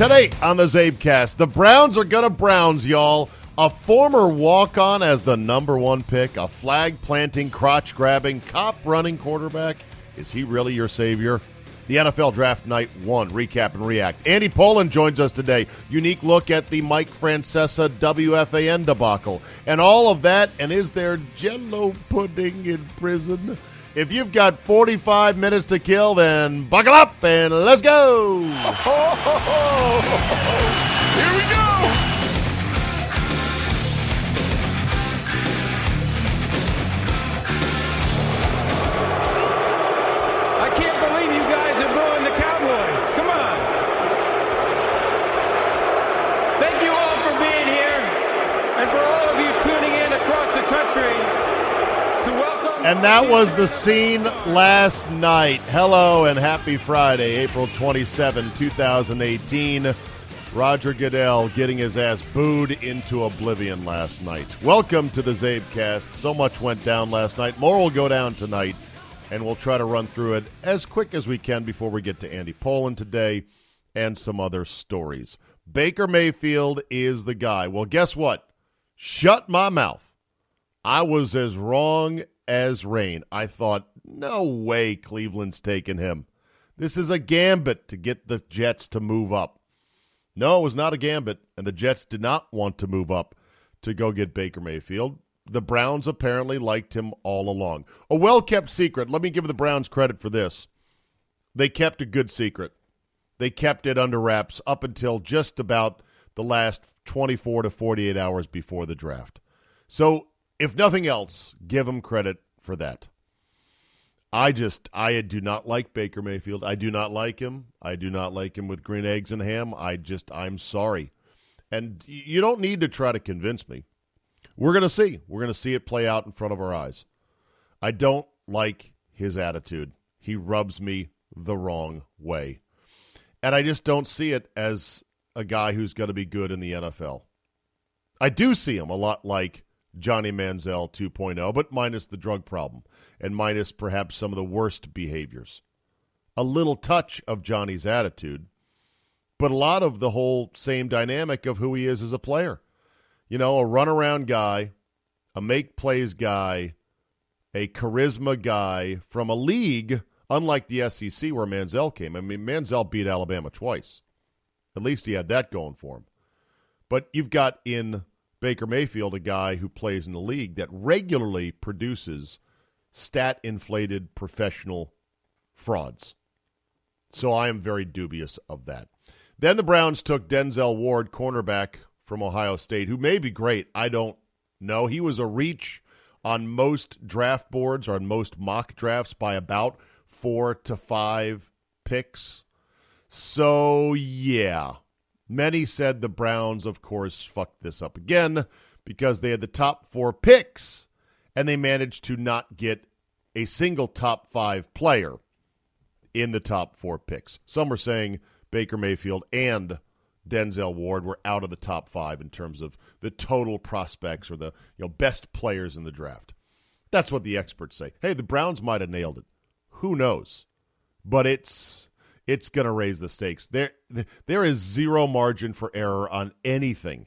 Today on the Zabecast, the Browns are going to Browns, y'all. A former walk on as the number one pick, a flag planting, crotch grabbing, cop running quarterback. Is he really your savior? The NFL Draft Night 1 recap and react. Andy Pollin joins us today. Unique look at the Mike Francesa WFAN debacle. And all of that, and is there jello pudding in prison? If you've got 45 minutes to kill, then buckle up and let's go. Here we go. And that was the scene last night. Hello and happy Friday, April 27, 2018. Roger Goodell getting his ass booed into oblivion last night. Welcome to the Zabecast. So much went down last night. More will go down tonight, and we'll try to run through it as quick as we can before we get to Andy Pollin today and some other stories. Baker Mayfield is the guy. Well, guess what? Shut my mouth. I was as wrong as rain. I thought, no way Cleveland's taking him. This is a gambit to get the Jets to move up. No, it was not a gambit, and the Jets did not want to move up to go get Baker Mayfield. The Browns apparently liked him all along. A well kept secret. Let me give the Browns credit for this. They kept a good secret. They kept it under wraps up until just about the last 24 to 48 hours before the draft. So, if nothing else, give him credit for that. I just I do not like Baker Mayfield. I do not like him. I do not like him with green eggs and ham. I just I'm sorry. And you don't need to try to convince me. We're going to see. We're going to see it play out in front of our eyes. I don't like his attitude. He rubs me the wrong way. And I just don't see it as a guy who's going to be good in the NFL. I do see him a lot like Johnny Manziel 2.0, but minus the drug problem and minus perhaps some of the worst behaviors. A little touch of Johnny's attitude, but a lot of the whole same dynamic of who he is as a player. You know, a runaround guy, a make plays guy, a charisma guy from a league unlike the SEC where Manziel came. I mean, Manziel beat Alabama twice. At least he had that going for him. But you've got in Baker Mayfield a guy who plays in the league that regularly produces stat inflated professional frauds. So I am very dubious of that. Then the Browns took Denzel Ward, cornerback from Ohio State, who may be great. I don't know. He was a reach on most draft boards or on most mock drafts by about four to five picks. So, yeah. Many said the Browns, of course, fucked this up again because they had the top four picks and they managed to not get a single top five player in the top four picks. Some were saying Baker Mayfield and Denzel Ward were out of the top five in terms of the total prospects or the you know best players in the draft. That's what the experts say. Hey, the Browns might have nailed it. Who knows? But it's it's going to raise the stakes. There there is zero margin for error on anything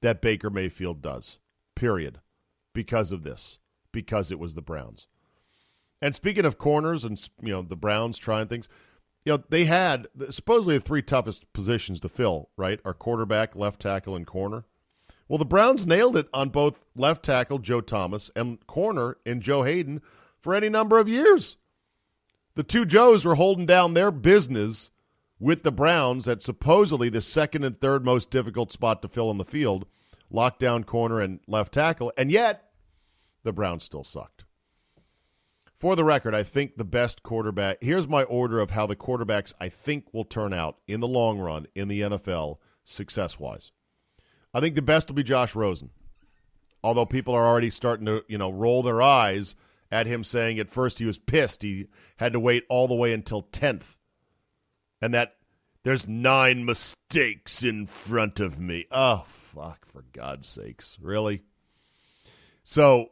that Baker Mayfield does. Period. Because of this. Because it was the Browns. And speaking of corners and you know the Browns trying things, you know they had supposedly the three toughest positions to fill, right? Our quarterback, left tackle, and corner. Well, the Browns nailed it on both left tackle Joe Thomas and corner in Joe Haden for any number of years. The two Joes were holding down their business with the Browns at supposedly the second and third most difficult spot to fill in the field, lockdown corner and left tackle, and yet the Browns still sucked. For the record, I think the best quarterback. Here's my order of how the quarterbacks I think will turn out in the long run in the NFL success wise. I think the best will be Josh Rosen. Although people are already starting to, you know, roll their eyes at him saying at first he was pissed he had to wait all the way until 10th. And that there's nine mistakes in front of me. Oh, fuck, for God's sakes. Really? So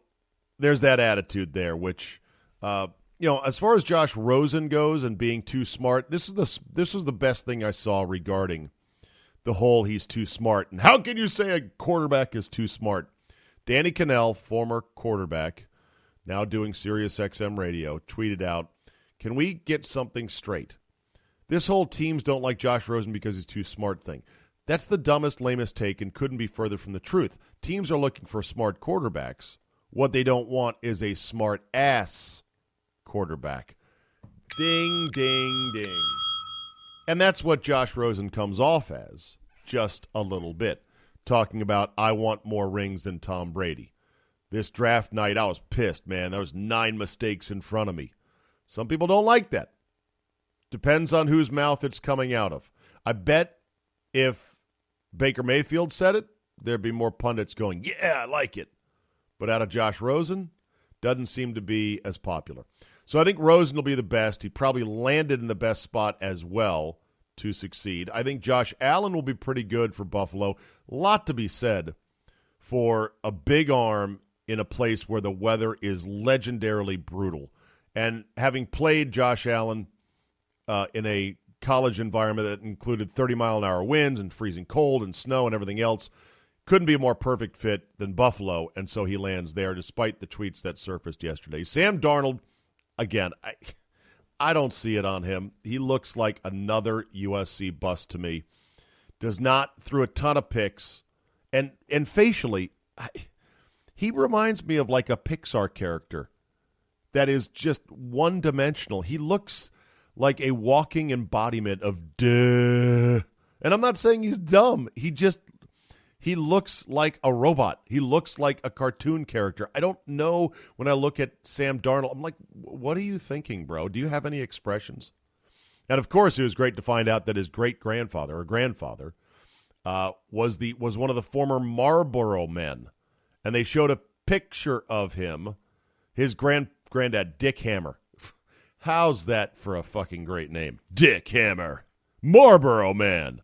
there's that attitude there, which uh, you know, as far as Josh Rosen goes and being too smart, this is the this was the best thing I saw regarding the whole he's too smart. And how can you say a quarterback is too smart? Danny Kanell, former quarterback, now doing Sirius XM radio, tweeted out, Can we get something straight? This whole teams don't like Josh Rosen because he's too smart thing. That's the dumbest, lamest take and couldn't be further from the truth. Teams are looking for smart quarterbacks. What they don't want is a smart ass quarterback. Ding, ding, ding. And that's what Josh Rosen comes off as, just a little bit. Talking about, I want more rings than Tom Brady. This draft night, I was pissed, man. There was nine mistakes in front of me. Some people don't like that. Depends on whose mouth it's coming out of. I bet if Baker Mayfield said it, there'd be more pundits going, yeah, I like it. But out of Josh Rosen, doesn't seem to be as popular. So I think Rosen will be the best. He probably landed in the best spot as well to succeed. I think Josh Allen will be pretty good for Buffalo. Lot to be said for a big arm in a place where the weather is legendarily brutal. And having played Josh Allen uh, in a college environment that included 30 mile an hour winds and freezing cold and snow and everything else, couldn't be a more perfect fit than Buffalo. And so he lands there despite the tweets that surfaced yesterday. Sam Darnold, again, I, I don't see it on him. He looks like another USC bust to me. Does not through a ton of picks, and and facially, I, he reminds me of like a Pixar character that is just one dimensional. He looks like a walking embodiment of duh. And I'm not saying he's dumb. He just he looks like a robot. He looks like a cartoon character. I don't know when I look at Sam Darnold. I'm like, what are you thinking, bro? Do you have any expressions? And of course, it was great to find out that his great grandfather or grandfather uh, was the was one of the former Marlboro men, and they showed a picture of him, his grand granddad Dick Hammer. How's that for a fucking great name, Dick Hammer, Marlboro man,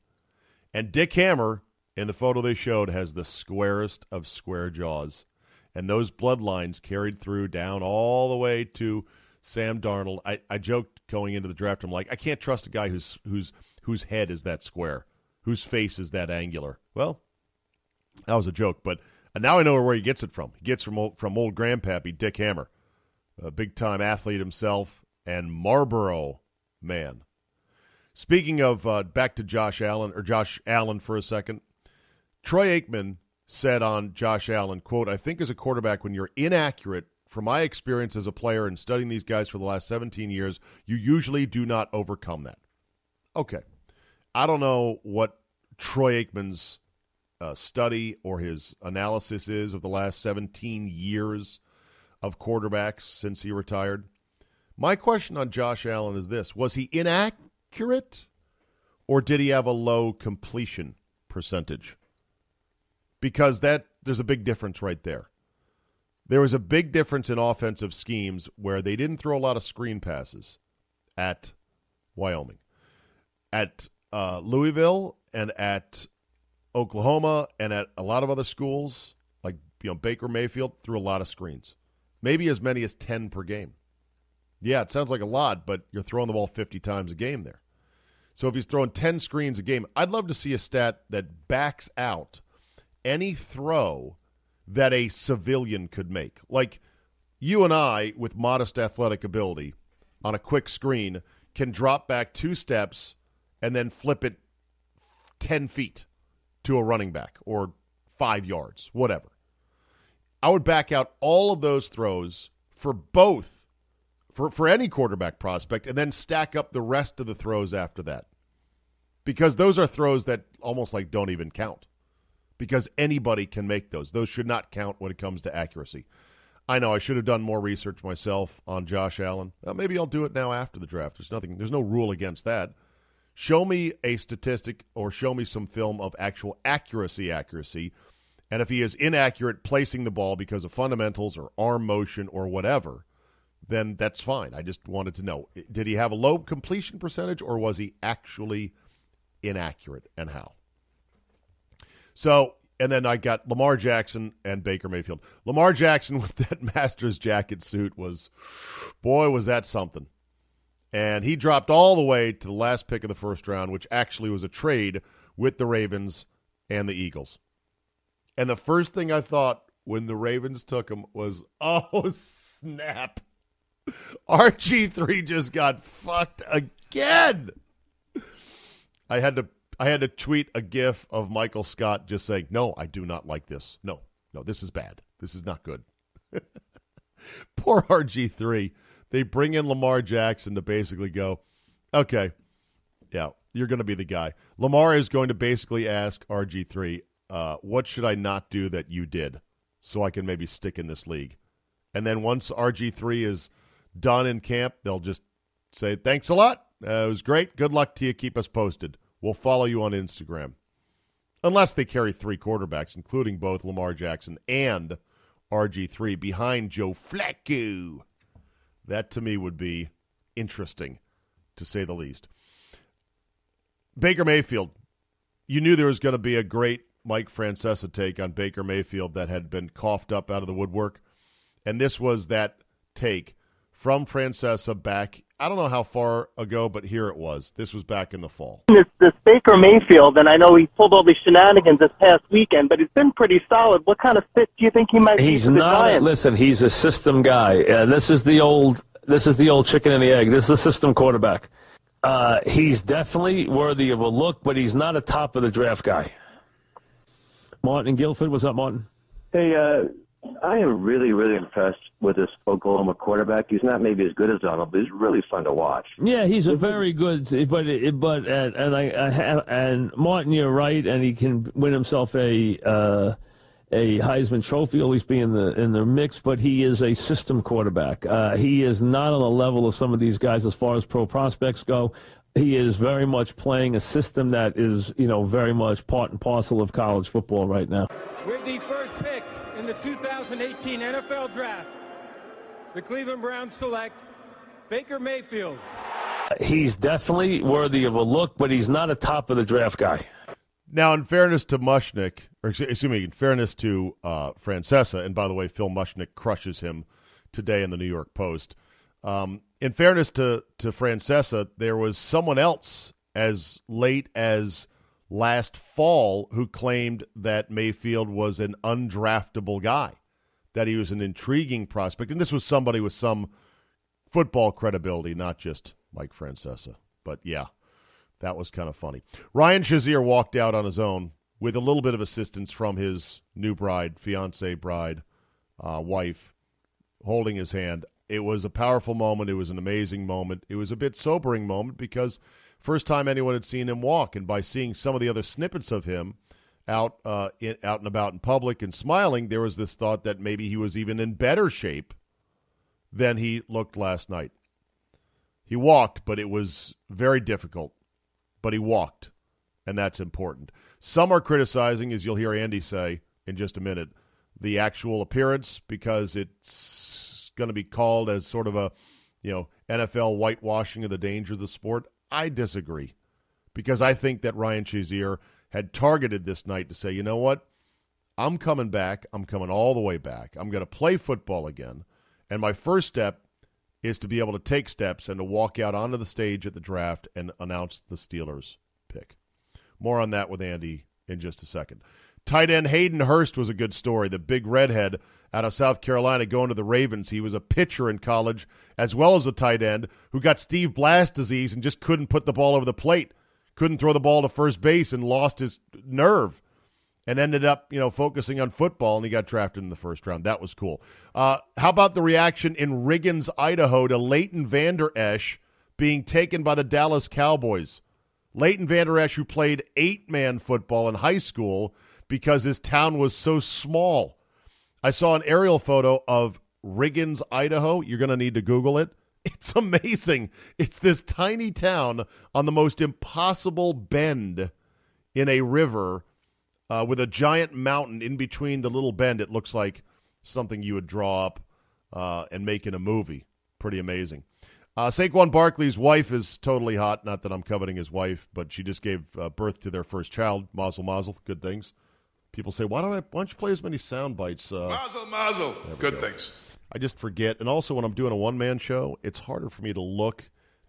and Dick Hammer in the photo they showed has the squarest of square jaws. And those bloodlines carried through down all the way to Sam Darnold. I, I joked going into the draft, I'm like, I can't trust a guy whose whose whose head is that square, whose face is that angular. Well, that was a joke, but now I know where he gets it from. He gets from old, from old grandpappy Dick Hammer, a big time athlete himself and Marlboro man. Speaking of uh, back to Josh Allen or Josh Allen for a second, Troy Aikman said on Josh Allen, quote, I think as a quarterback, when you're inaccurate, from my experience as a player and studying these guys for the last 17 years, you usually do not overcome that. Okay. I don't know what Troy Aikman's uh, study or his analysis is of the last 17 years of quarterbacks since he retired. My question on Josh Allen is this Was he inaccurate or did he have a low completion percentage? because that there's a big difference right there. There was a big difference in offensive schemes where they didn't throw a lot of screen passes at Wyoming, at uh, Louisville, and at Oklahoma, and at a lot of other schools like you know Baker Mayfield threw a lot of screens, maybe as many as ten per game. Yeah, it sounds like a lot, but you're throwing the ball 50 times a game there. So if he's throwing 10 screens a game, I'd love to see a stat that backs out any throw that a civilian could make. Like you and I, with modest athletic ability, on a quick screen, can drop back two steps and then flip it 10 feet to a running back or five yards, whatever. I would back out all of those throws for both, for, for any quarterback prospect, and then stack up the rest of the throws after that. Because those are throws that almost like don't even count because anybody can make those. Those should not count when it comes to accuracy. I know I should have done more research myself on Josh Allen. Well, maybe I'll do it now after the draft. There's nothing. There's no rule against that. Show me a statistic or show me some film of actual accuracy, accuracy, and if he is inaccurate placing the ball because of fundamentals or arm motion or whatever, then that's fine. I just wanted to know: did he have a low completion percentage or was he actually inaccurate, and how? So, and then I got Lamar Jackson and Baker Mayfield. Lamar Jackson with that Masters jacket suit was, boy, was that something. And he dropped all the way to the last pick of the first round, which actually was a trade with the Ravens and the Eagles. And the first thing I thought when the Ravens took him was, oh, snap. RG3 just got fucked again. I had to I had to tweet a gif of Michael Scott just saying, "No, I do not like this. No. No, this is bad. This is not good." Poor RG3. They bring in Lamar Jackson to basically go, "Okay. Yeah, you're going to be the guy." Lamar is going to basically ask RG3, uh, "What should I not do that you did so I can maybe stick in this league?" And then once RG3 is done in camp, they'll just say, "Thanks a lot. Uh, it was great. Good luck to you. Keep us posted." We'll follow you on Instagram. Unless they carry three quarterbacks, including both Lamar Jackson and RG3 behind Joe Flacco. That to me would be interesting, to say the least. Baker Mayfield. You knew there was going to be a great Mike Francesa take on Baker Mayfield that had been coughed up out of the woodwork. And this was that take from Francesa back I don't know how far ago, but here it was. This was back in the fall. This, this Baker Mayfield, and I know he pulled all these shenanigans this past weekend, but he's been pretty solid. What kind of fit do you think he might he's be? He's not. Listen, he's a system guy. and this is the old. This is the old chicken and the egg. This is the system quarterback. Uh, he's definitely worthy of a look, but he's not a top of the draft guy. Martin Guilford, what's up, Martin? Hey, uh, I am really, really impressed with this Oklahoma quarterback. He's not maybe as good as Donald, but he's really fun to watch. Yeah, he's a very good, but but and, and I, I have, and Martin, you're right, and he can win himself a uh, a Heisman Trophy, at least be in the in the mix. But he is a system quarterback. Uh, he is not on the level of some of these guys as far as pro prospects go. He is very much playing a system that is, you know, very much part and parcel of college football right now. With the first pick in the 2018 NFL Draft, the Cleveland Browns select Baker Mayfield. He's definitely worthy of a look, but he's not a top of the draft guy. Now, in fairness to Mushnick, or excuse me, in fairness to uh, Francesa, and by the way, Phil Mushnick crushes him today in the New York Post. Um, in fairness to to Francesa, there was someone else as late as last fall who claimed that Mayfield was an undraftable guy, that he was an intriguing prospect. And this was somebody with some football credibility, not just Mike Francesa. But yeah, that was kind of funny. Ryan Shazier walked out on his own with a little bit of assistance from his new bride, fiance, bride, uh, wife, holding his hand. It was a powerful moment. It was an amazing moment. It was a bit sobering moment because – first time anyone had seen him walk. And by seeing some of the other snippets of him out uh, in, out and about in public and smiling, there was this thought that maybe he was even in better shape than he looked last night. He walked, but it was very difficult. But he walked, and that's important. Some are criticizing, as you'll hear Andy say in just a minute, the actual appearance because it's going to be called as sort of a, you know, NFL whitewashing of the danger of the sport. I disagree because I think that Ryan Shazier had targeted this night to say, you know what? I'm coming back. I'm coming all the way back. I'm going to play football again. And my first step is to be able to take steps and to walk out onto the stage at the draft and announce the Steelers pick. More on that with Andy in just a second. Tight end Hayden Hurst was a good story. The big redhead out of South Carolina going to the Ravens. He was a pitcher in college as well as a tight end who got Steve Blass disease and just couldn't put the ball over the plate, couldn't throw the ball to first base and lost his nerve and ended up, you know, focusing on football and he got drafted in the first round. That was cool. Uh, how about the reaction in Riggins, Idaho to Leighton Vander Esch being taken by the Dallas Cowboys? Leighton Vander Esch, who played eight man football in high school because his town was so small. I saw an aerial photo of Riggins, Idaho. You're going to need to Google it. It's amazing. It's this tiny town on the most impossible bend in a river uh, with a giant mountain in between the little bend. It looks like something you would draw up uh, and make in a movie. Pretty amazing. Uh, Saquon Barkley's wife is totally hot. Not that I'm coveting his wife, but she just gave uh, birth to their first child. Mazel, mazel. Good things people say, why don't I? Why don't you play as many sound bites? Uh, mazel, mazel. Good go. things. I just forget, and also when I'm doing a one man show, it's harder for me to look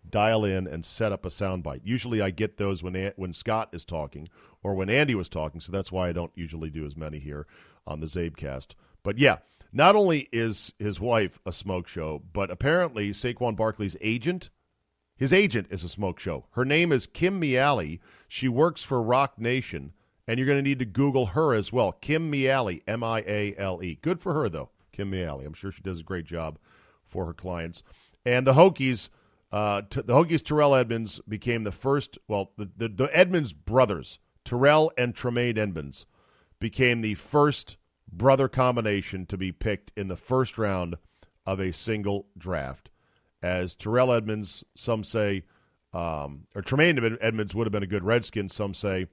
dial in and set up a soundbite. Usually, I get those when when Scott is talking or when Andy was talking, so that's why I don't usually do as many here on the Zabecast. But yeah, not only is his wife a smoke show, but apparently Saquon Barkley's agent, his agent is a smoke show. Her name is Kim Miale. She works for Roc Nation, and you're going to need to Google her as well. Kim Miale, M I A L E. Good for her though, Kim Miale. I'm sure she does a great job for her clients. And the Hokies uh, t- the Hokies Terrell Edmunds became the first. Well, the, the, the Edmunds brothers, Terrell and Tremaine Edmunds, became the first brother combination to be picked in the first round of a single draft. As Terrell Edmunds, some say, um, or Tremaine Edmunds would have been a good Redskin, some say,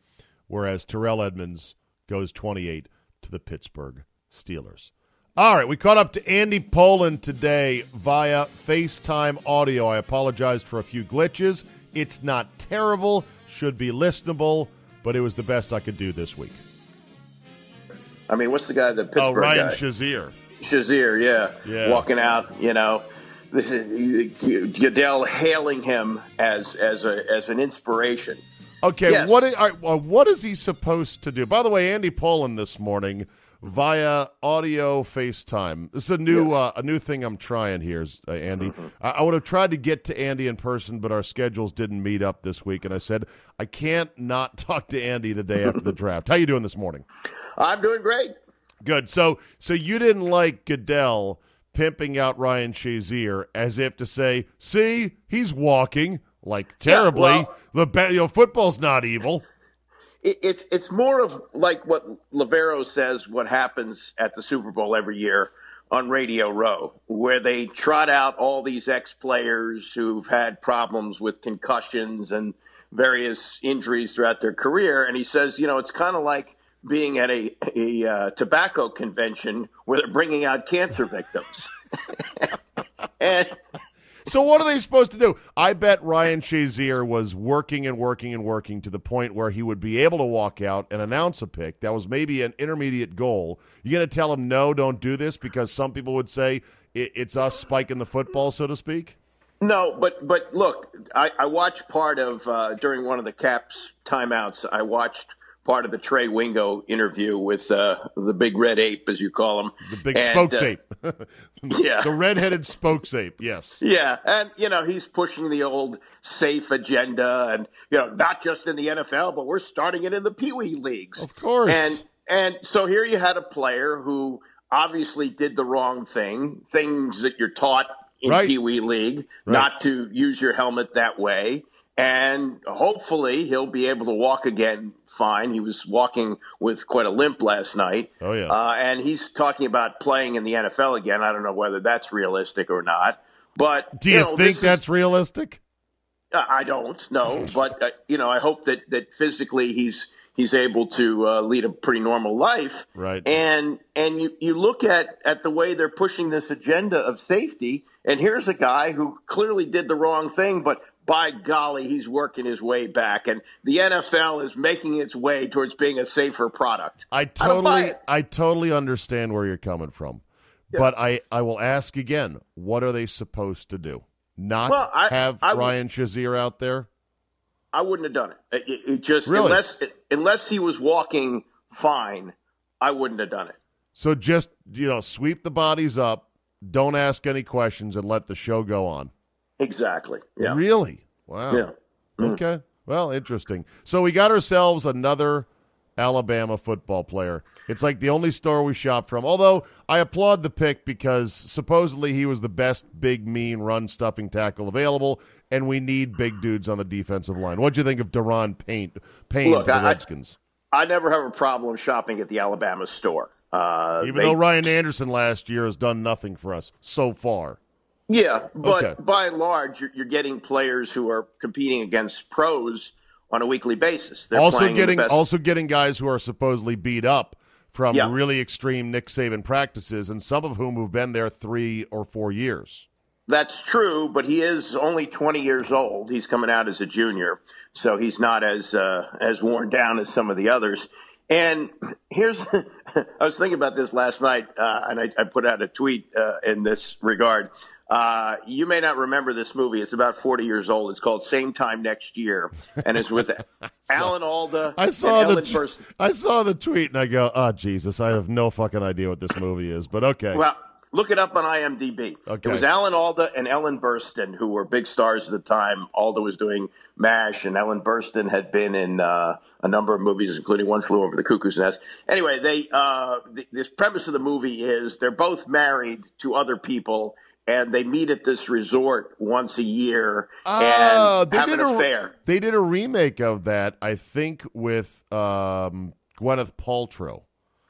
whereas Terrell Edmunds goes 28 to the Pittsburgh Steelers. All right, we caught up to Andy Pollin today via FaceTime audio. I apologized for a few glitches. It's not terrible, should be listenable, but it was the best I could do this week. I mean, what's the guy, the oh, Pittsburgh Oh, Ryan guy? Shazier. Shazier, yeah. Yeah. Walking out, you know, this is, Goodell hailing him as as a as an inspiration. Okay, Yes. what is, all right, well, what is he supposed to do? By the way, Andy Pollin this morning via audio FaceTime. This is a new Yes. uh, a new thing I'm trying here, uh, Andy. Mm-hmm. I, I would have tried to get to Andy in person, but our schedules didn't meet up this week, and I said I can't not talk to Andy the day after the draft. How you doing this morning? I'm doing great. Good. So so you didn't like Goodell pimping out Ryan Shazier as if to say, "See, he's walking like terribly. well- the you know football's not evil." It, it's it's more of like what Lavero says. What happens at the Super Bowl every year on Radio Row, where they trot out all these ex players who've had problems with concussions and various injuries throughout their career, and he says, you know, it's kind of like being at a a uh, tobacco convention where they're bringing out cancer victims. and So what are they supposed to do? I bet Ryan Shazier was working and working and working to the point where he would be able to walk out and announce a pick. That was maybe an intermediate goal. You're going to tell him no, don't do this because some people would say it, it's us spiking the football, so to speak. No, but but look, I, I watched part of uh, during one of the Caps timeouts. I watched part of the Trey Wingo interview with uh, the big red ape, as you call him, The big And, spokes uh, ape. yeah. the red-headed spokes ape. Yes. Yeah, and you know he's pushing the old safe agenda, and you know not just in the NFL, but we're starting it in the Pee Wee leagues. Of course. And and so here you had a player who obviously did the wrong thing, things that you're taught in Right. Pee Wee League, Right. not to use your helmet that way. And hopefully he'll be able to walk again fine. He was walking with quite a limp last night. Oh, yeah. Uh, and he's talking about playing in the NFL again. I don't know whether that's realistic or not. But Do you, know, this think is- that's realistic? uh, I don't know, but uh, you know, I hope that that physically he's he's able to uh, lead a pretty normal life. Right. And and you you look at at the way they're pushing this agenda of safety, and here's a guy who clearly did the wrong thing, but by golly, he's working his way back, and the NFL is making its way towards being a safer product. I totally, it. I, totally understand where you're coming from, but I, I will ask again: What are they supposed to do? Not Well, I- have I Ryan Shazier out there? I wouldn't have done it. It, it- it just Really? unless unless he was walking fine, I wouldn't have done it. So just you know, sweep the bodies up, don't ask any questions, and let the show go on. Exactly. Yeah. Really? Wow. Yeah. Okay. Well, interesting. So we got ourselves another Alabama football player. It's like the only store we shop from. Although I applaud the pick because supposedly he was the best big, mean, run stuffing tackle available, and we need big dudes on the defensive line. What'd you think of Da'Ron Payne, Payne Look, for the I- I- Redskins? I never have a problem shopping at the Alabama store. Uh, Even they- though Ryan Anderson last year has done nothing for us so far. Yeah, but Okay. by and large, you're, you're getting players who are competing against pros on a weekly basis. They're also playing in the getting best- also getting guys who are supposedly beat up from Yeah. really extreme Nick Saban practices, and some of whom have been there three or four years. That's true, but he is only 20 years old. He's coming out as a junior, so he's not as uh, as worn down as some of the others. And here's, I was thinking about this last night, uh, and I, I put out a tweet uh, in this regard. Uh, you may not remember this movie. It's about 40 years old. It's called Same Time Next Year, and it's with Alan Alda. I saw and the Ellen tw- Burstyn. I saw the tweet and I go, oh Jesus, I have no fucking idea what this movie is, but okay. Well, look it up on IMDb. Okay. It was Alan Alda and Ellen Burstyn who were big stars at the time. Alda was doing MASH, and Ellen Burstyn had been in uh, a number of movies, including One Flew Over the Cuckoo's Nest. Anyway, they uh, the, this premise of the movie is they're both married to other people. And they meet at this resort once a year Oh, and they have did an a- affair. They did a remake of that, I think, with um, Gwyneth Paltrow.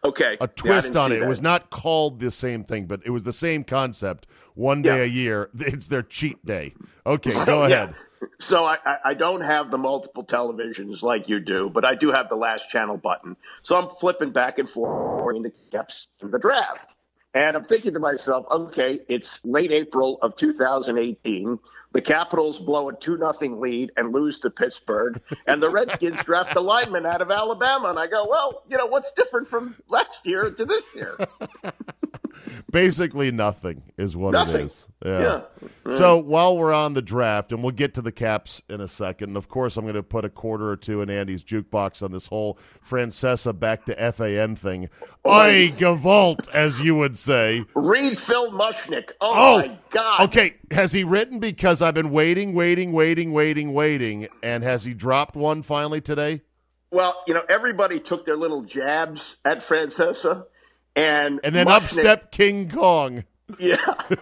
Okay, A twist didn't on it. It was not called the same thing, but it was the same concept. One day Yeah. a year, it's their cheat day. Okay, So, go yeah. ahead. So I, I- don't have the multiple televisions like you do, but I do have the last channel button. So I'm flipping back and forth caps in the draft. And I'm thinking to myself, okay, it's late April of 2018. The Capitals blow a 2 nothing lead and lose to Pittsburgh. And the Redskins draft a lineman out of Alabama. And I go, well, you know, what's different from last year to this year? Basically, nothing is what it Nothing. is. Yeah. So while we're on the draft, and we'll get to the caps in a second, and of course, I'm going to put a quarter or two in Andy's jukebox on this whole Francesa back to FAN thing. Oh, I gavolt, as you would say. Read Phil Mushnick. Oh, Oh, my God. Okay, has he written because I've been waiting, waiting, waiting, waiting, waiting, and has he dropped one finally today? Well, you know, everybody took their little jabs at Francesa, and And then Mushnick- up step King Kong. Yeah,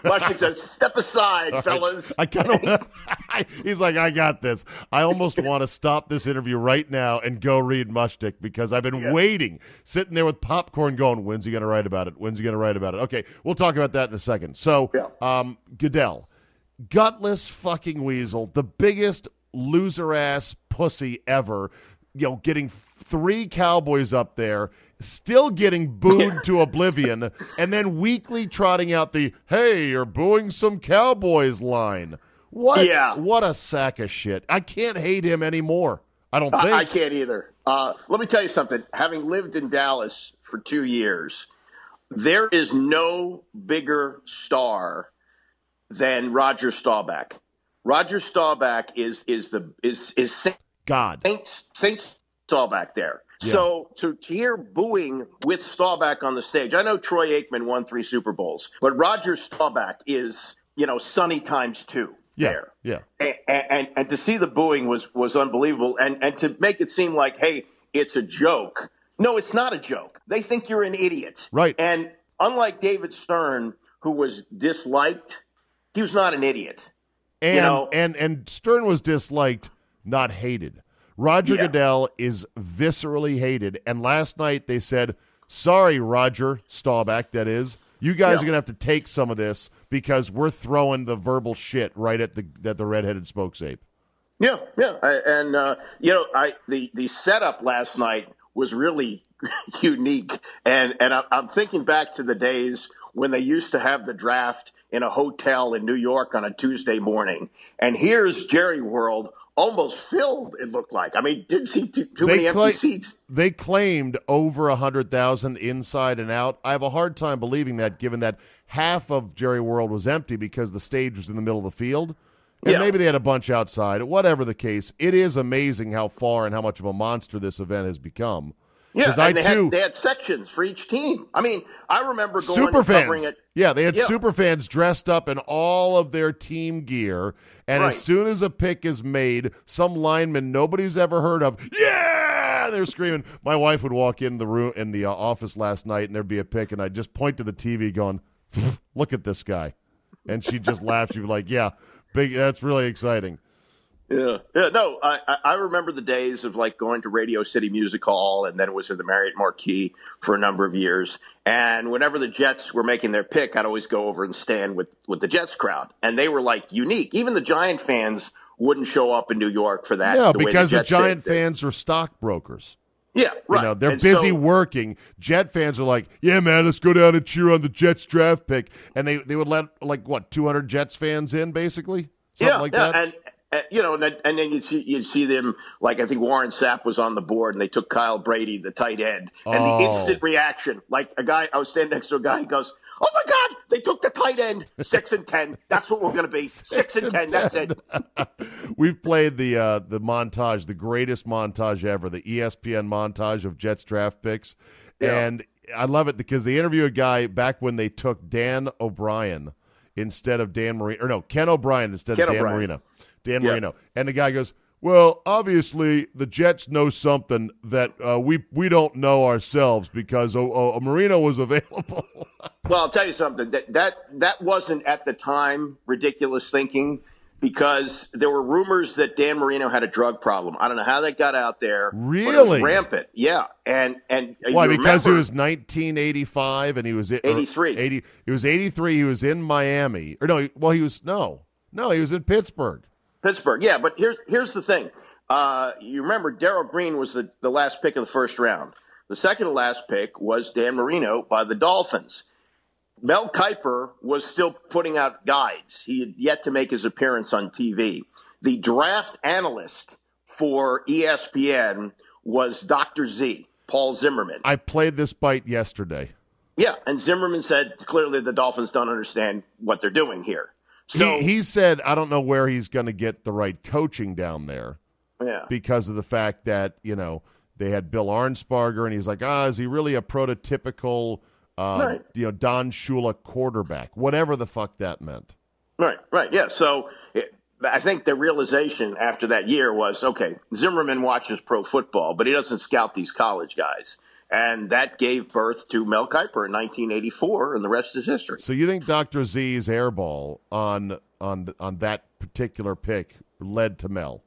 Mushnick says, "Step aside, fellas." I kind of. he's like, I got this. I almost want to stop this interview right now and go read Mushnick because I've been waiting, sitting there with popcorn, going, "When's he going to write about it? When's he going to write about it?" Okay, we'll talk about that in a second. So, Yeah. um, Goodell, gutless fucking weasel, the biggest loser ass pussy ever. You know, getting three Cowboys up there, still getting booed to oblivion, and then weekly trotting out the "Hey, you're booing some Cowboys" line. What? Yeah. What a sack of shit. I can't hate him anymore. I don't think. I, I can't either. Uh, let me tell you something. Having lived in Dallas for two years, there is no bigger star than Roger Staubach. Roger Staubach is is the is is God. Saint Saint Staubach there. Yeah. So to, to hear booing with Staubach on the stage, I know Troy Aikman won three Super Bowls, but Roger Staubach is you know Sunny times two Yeah. there. Yeah. And, and and to see the booing was was unbelievable, and and to make it seem like hey it's a joke. No, it's not a joke. They think you're an idiot. Right. And unlike David Stern, who was disliked, he was not an idiot. And know- and and Stern was disliked, not hated. Roger Yeah. Goodell is viscerally hated. And last night they said, "Sorry, Roger Staubach. That is, you guys Yeah. are gonna have to take some of this because we're throwing the verbal shit right at the at the redheaded spokes ape." Yeah, yeah, I, and uh, you know, I the the setup last night was really unique, and and I, I'm thinking back to the days when they used to have the draft in a hotel in New York on a Tuesday morning, and here's Jerry World almost filled. It looked like. I mean, didn't see too, too many empty cla- seats. They claimed over a hundred thousand inside and out. I have a hard time believing that, given that half of Jerry World was empty because the stage was in the middle of the field, and Yeah. maybe they had a bunch outside. Whatever the case, it is amazing how far and how much of a monster this event has become. Yeah, I they too- had they had sections for each team. I mean, I remember going super fans. it. Yeah, they had Yeah. super fans dressed up in all of their team gear, and Right. as soon as a pick is made, some lineman nobody's ever heard of, yeah, they're screaming. My wife would walk in the room in the uh, office last night, and there'd be a pick, and I'd just point to the TV, going, "Look at this guy," and she'd just laugh. She'd be like, "Yeah, big. That's really exciting." Yeah, yeah. No, I, I- remember the days of like going to Radio City Music Hall, and then it was in the Marriott Marquis for a number of years. And whenever the Jets were making their pick, I'd always go over and stand with with the Jets crowd, and they were like unique. Even the Giant fans wouldn't show up in New York for that. No, the because the, Jets Giant did. fans are stockbrokers. Yeah, right. You know, they're And busy so- working. Jet fans are like, yeah, man, let's go down and cheer on the Jets draft pick. And they, they would let, like, what, 200 Jets fans in, basically? Something yeah, like yeah, that? and. And, you know, and then, and then you see you see them like I think Warren Sapp was on the board, and they took Kyle Brady, the tight end, and Oh. the instant reaction, like a guy I was standing next to a guy, he goes, "Oh my God, they took the tight end, six and ten. That's what we're going to be. Six, six and, and ten. That's it. We've played the uh, the montage, the greatest montage ever, the ESPN montage of Jets draft picks, Yeah. and I love it because they interview a guy back when they took Dan O'Brien instead of Dan Marino, or no, Ken O'Brien instead Ken of Dan O'Brien. Marino. Dan Yeah. Marino, and the guy goes. Well, obviously, the Jets know something that uh, we we don't know ourselves because o- o- Marino was available. Well, I'll tell you something. That that that wasn't at the time ridiculous thinking because there were rumors that Dan Marino had a drug problem. I don't know how that got out there. but it was Really? rampant. Yeah, and and uh, Why? Because it was 1985 and he was in, 83. 80. It was 83. He was in Miami. Or no? Well, he was no, no. He was in Pittsburgh. Pittsburgh. Yeah, but here's here's the thing. Uh, you remember Darrell Green was the, the last pick of the first round. The second to last pick was Dan Marino by the Dolphins. Mel Kiper was still putting out guides. He had yet to make his appearance on TV. The draft analyst for ESPN was Dr. Z, Paul Zimmerman. I played this bite yesterday. yeah, and Zimmerman said clearly the Dolphins don't understand what they're doing here. So he, he said, I don't know where he's going to get the right coaching down there yeah. because of the fact that you know they had Bill Arnsparger, and he's like, ah, is he really a prototypical, uh, Right. you know, Don Shula quarterback? Whatever the fuck that meant. Right, right, yeah. So it, I think the realization after that year was okay, Zimmerman watches pro football, but he doesn't scout these college guys. And that gave birth to Mel Kiper in 1984, and the rest is history. So you think Dr. Z's airball on on on that particular pick led to Mel?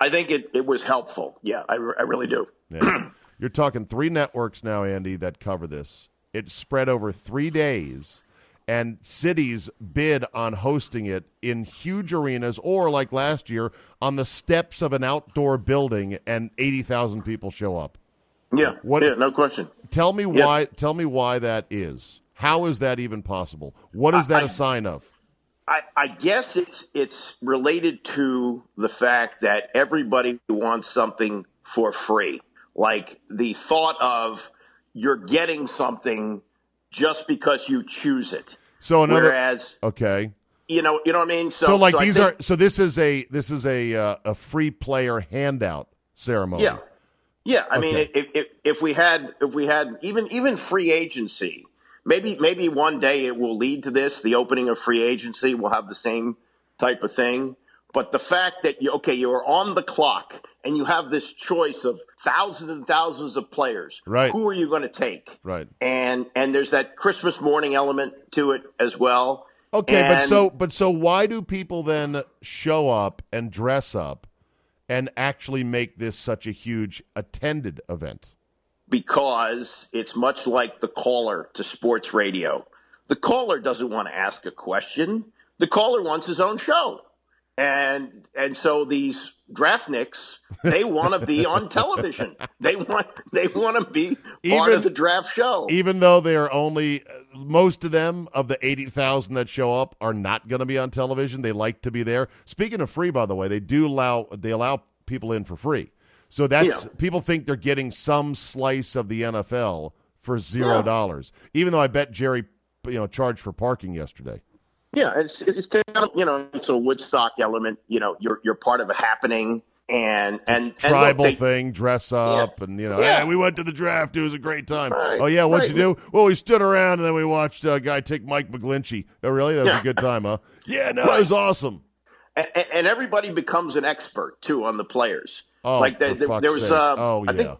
I think it, it was helpful. Yeah, I, I really do. Yeah. You're talking three networks now, Andy, that cover this. It spread over three days, and cities bid on hosting it in huge arenas or, like last year, on the steps of an outdoor building, and 80,000 people show up. Yeah, What- yeah, no question. Tell me Yeah. why. Tell me why that is. How is that even possible? What is that I- a sign of? I, I guess it's it's related to the fact that everybody wants something for free. Like the thought of you're getting something just because you choose it. So another. Whereas okay. you know you know what I mean. So, So, like I these think- are. So this is a this is a uh, a free player handout ceremony. yeah yeah. I mean if, if if we had if we had even even free agency. Maybe maybe one day it will lead to this. The opening of free agency will have the same type of thing. But the fact that you okay, you are on the clock and you have this choice of thousands and thousands of players. Right. Who are you going to take? Right. And and there's that Christmas morning element to it as well. Okay, but so but so why do people then show up and dress up and actually make this such a huge attended event? because it's much like the caller to sports radio. The caller doesn't want to ask a question. The caller wants his own show. And and so these draftniks, they want to be on television. They want they want to be part of the draft show. Even though they are only most of them of the 80,000 that show up are not going to be on television. They like to be there. Speaking of free by the way, they do allow they allow people in for free. So that's Yeah. people think they're getting some slice of the NFL for zero dollars. Even though I bet Jerry, you know, charged for parking yesterday. Yeah, it's it's kind of you know it's a Woodstock element. You know, you're you're part of a happening, and and and look, Tribal they- thing, dress up, and you know, Yeah. hey, we went to the draft. It was a great time. Right, Oh yeah, what'd right. you do? Well, we stood around and then we watched a guy take Mike McGlinchey. Oh really? That was Yeah. a good time, huh? Yeah, no, it was awesome. and, and everybody becomes an expert too on the players. Oh, like for the, the- there was, uh, Oh, I think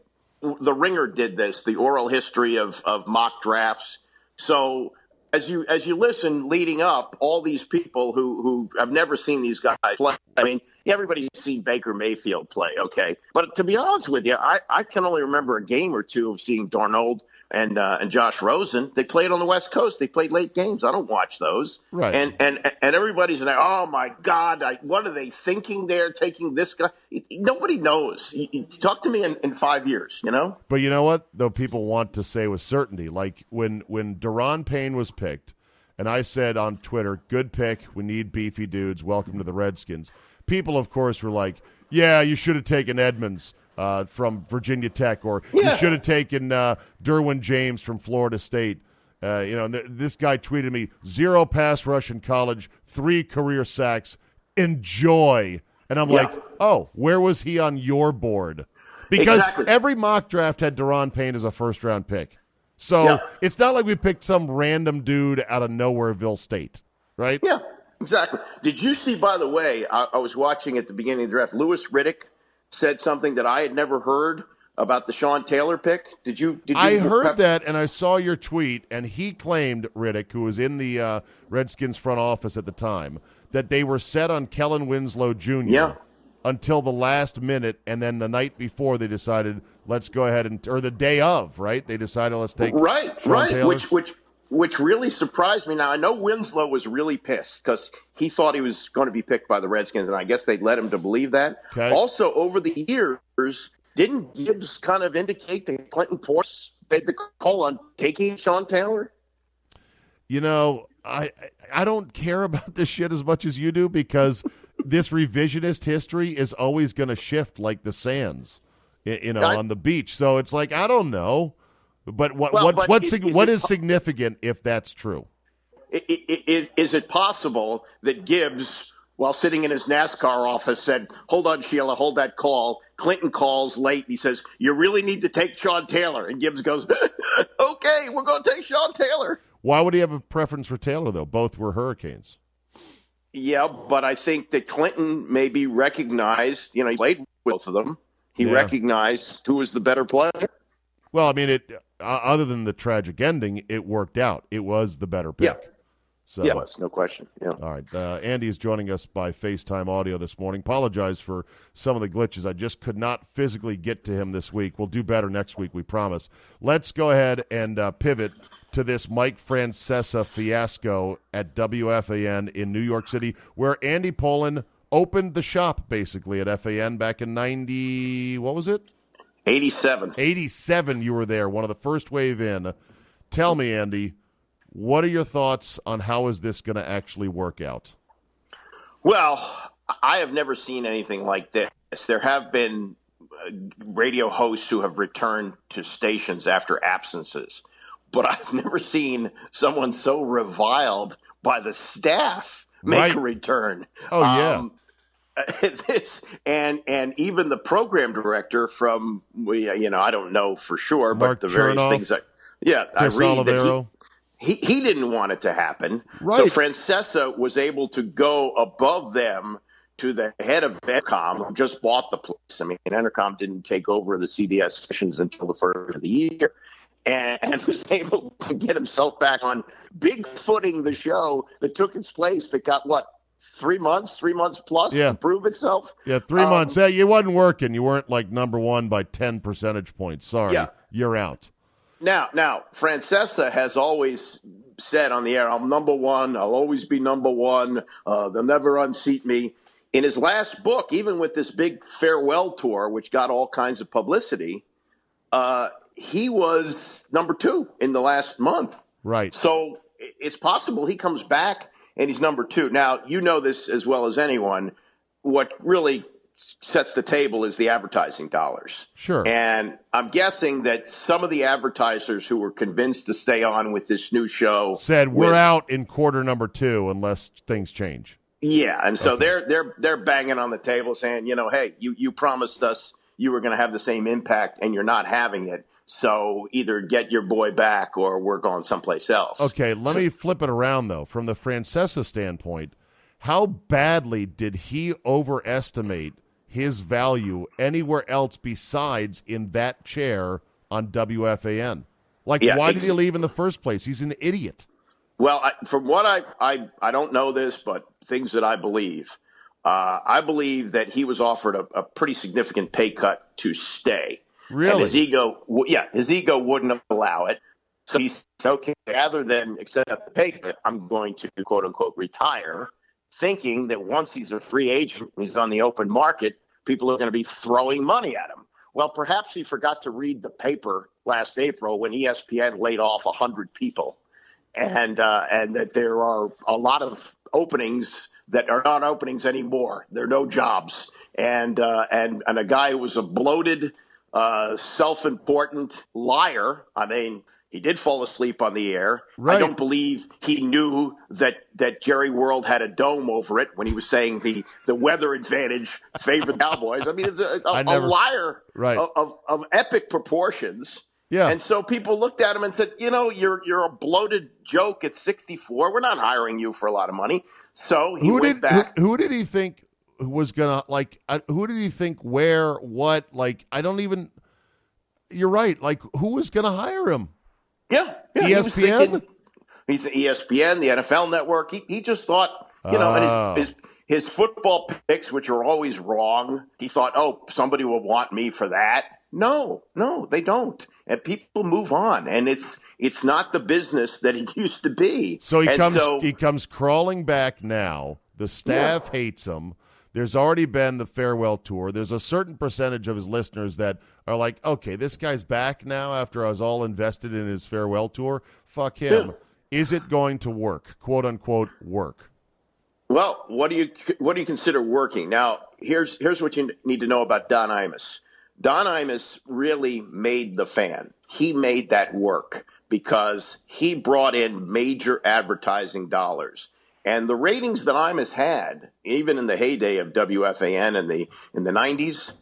the Ringer did this, the oral history of of mock drafts. So as you as you listen leading up, all these people who who have never seen these guys play. I mean, everybody's seen Baker Mayfield play, okay, but to be honest with you, I I can only remember a game or two of seeing Darnold. And uh, and Josh Rosen, they played on the West Coast. They played late games. I don't watch those. Right. And and and everybody's like, oh my God, I, what are they thinking? They're taking this guy. Nobody knows. You- you talk to me in, in five years. You know. But you know what? Though people want to say with certainty, like when when Da'Ron Payne was picked, and I said on Twitter, "Good pick. We need beefy dudes. Welcome to the Redskins." People, of course, were like, "Yeah, you should have taken Edmunds uh, from Virginia Tech, or you should have taken uh, Derwin James from Florida State." Uh, you know, th- this guy tweeted me zero pass rush in college, three career sacks. Enjoy. And I'm Yeah. like, oh, where was he on your board? Because Exactly. every mock draft had Da'Ron Payne as a first round pick. So Yeah. it's not like we picked some random dude out of Nowhereville State, right? Yeah, exactly. Did you see, by the way, I, I was watching at the beginning of the draft, Louis Riddick said something that I had never heard about the Sean Taylor pick. Did you? Did you I heard that, and I saw your tweet, and he claimed Riddick, who was in the uh, Redskins front office at the time, that they were set on Kellen Winslow Jr. Yeah. until the last minute, and then the night before they decided let's go ahead and or the day of, right? They decided let's take Right, Sean right. Taylor. Which, which, which really surprised me. Now I know Winslow was really pissed because he thought he was going to be picked by the Redskins, and I guess they led him to believe that. Okay. Also, over the years, didn't Gibbs kind of indicate that Clinton Portis made the call on taking Sean Taylor? you know, I I don't care about this shit as much as you do because this revisionist history is always going to shift like the sands, you know, I- on the beach. So it's like I don't know, but what Well, what but is- is what is po- significant if that's true? I- I- I- Is it possible that Gibbs, while sitting in his NASCAR office, said, Hold on, Sheila, hold that call? Clinton calls late. and He says, You really need to take Sean Taylor. And Gibbs goes, Okay, we're going to take Sean Taylor. Why would he have a preference for Taylor though? Both were Hurricanes. Yeah, but I think that Clinton maybe recognized, you know, he played with both of them. He Yeah. recognized who was the better player. Well, I mean, it uh, other than the tragic ending, it worked out. It was the better pick. Yeah. So Yes, no question. Yeah. All right. Uh, Andy is joining us by FaceTime audio this morning. Apologize for some of the glitches. I just could not physically get to him this week. We'll do better next week, we promise. Let's go ahead and uh, pivot to this Mike Francesa fiasco at WFAN in New York City, where Andy Pollin opened the shop basically at FAN back in 90, what was it? 87. 87 you were there, one of the first wave in. Tell me, Andy, what are your thoughts on how is this going to actually work out? Well, I have never seen anything like this. There have been uh, radio hosts who have returned to stations after absences, but I've never seen someone so reviled by the staff make Right. a return. Oh, yeah. Um, this and and even the program director from we you know I don't know for sure, Mark but the various things that yeah Chris I read that he, he he didn't want it to happen. Right. So. Francesa was able to go above them to the head of Entercom, who just bought the place. I mean, Entercom didn't take over the CBS stations until the first of the year. And, and was able to get himself back on big footing the show that took its place that got what three months, three months plus Yeah. to prove itself. Yeah, three Um, months. Yeah, you wasn't working. You weren't like number one by ten percentage points. Sorry, Yeah. you're out. Now, now, Francesa has always said on the air, "I'm number one. I'll always be number one. Uh, they'll never unseat me." In his last book, even with this big farewell tour, which got all kinds of publicity, uh, he was number two in the last month. Right. So it's possible he comes back and he's number two. Now, you know this as well as anyone. What really sets the table is the advertising dollars. Sure. And I'm guessing that some of the advertisers who were convinced to stay on with this new show Said we're with- out in quarter number two unless things change. Yeah, and so they're they're they're banging on the table saying, you know, hey, you you promised us you were going to have the same impact, and you're not having it. So either get your boy back, or we're going someplace else. Okay, let me flip it around though. From the Francesa standpoint, how badly did he overestimate his value anywhere else besides in that chair on WFAN? Like, Yeah, why did he leave in the first place? He's an idiot. Well, I, from what I, I I don't know this, but things that I believe, uh, I believe that he was offered a, a pretty significant pay cut to stay. And Really? his ego, yeah, his ego wouldn't allow it. So he said, okay, rather than accept the pay cut, I'm going to quote unquote retire, thinking that once he's a free agent, he's on the open market, people are going to be throwing money at him. Well, perhaps he forgot to read the paper last April when ESPN laid off 100 people and uh, and that there are a lot of openings that are not openings anymore. There are no jobs, and uh, and and a guy who was a bloated, uh, self-important liar. I mean, He did fall asleep on the air. Right. I don't believe he knew that, that Jerry World had a dome over it when he was saying the, the weather advantage favored Cowboys. I mean, it's a, a, never- a liar Right. of, of, of epic proportions. Yeah. And so people looked at him and said, you know, you're you're a bloated joke at 64. We're not hiring you for a lot of money. So he who went did back. Who, who did he think was gonna like? Uh, who did he think where what? Like I don't even. You're right. Like who was gonna hire him? yeah, yeah. He ESPN? thinking, he's ESPN, the NFL Network. He he just thought, you know, Oh. and his, his his football picks, which are always wrong. He thought, oh, somebody will want me for that. No, no, they don't. And people move on, and it's it's not the business that it used to be. So he And comes. so- he comes crawling back now. The staff hates him. There's already been the farewell tour. There's a certain percentage of his listeners that are like, okay, this guy's back now after I was all invested in his farewell tour. Fuck him. Is it going to work? Quote unquote work. Well, what do you what do you consider working? Now, here's here's what you need to know about Don Imus. Don Imus really made the fan. He made that work because he brought in major advertising dollars. And the ratings that Imus had, even in the heyday of WFAN in the in the 90s,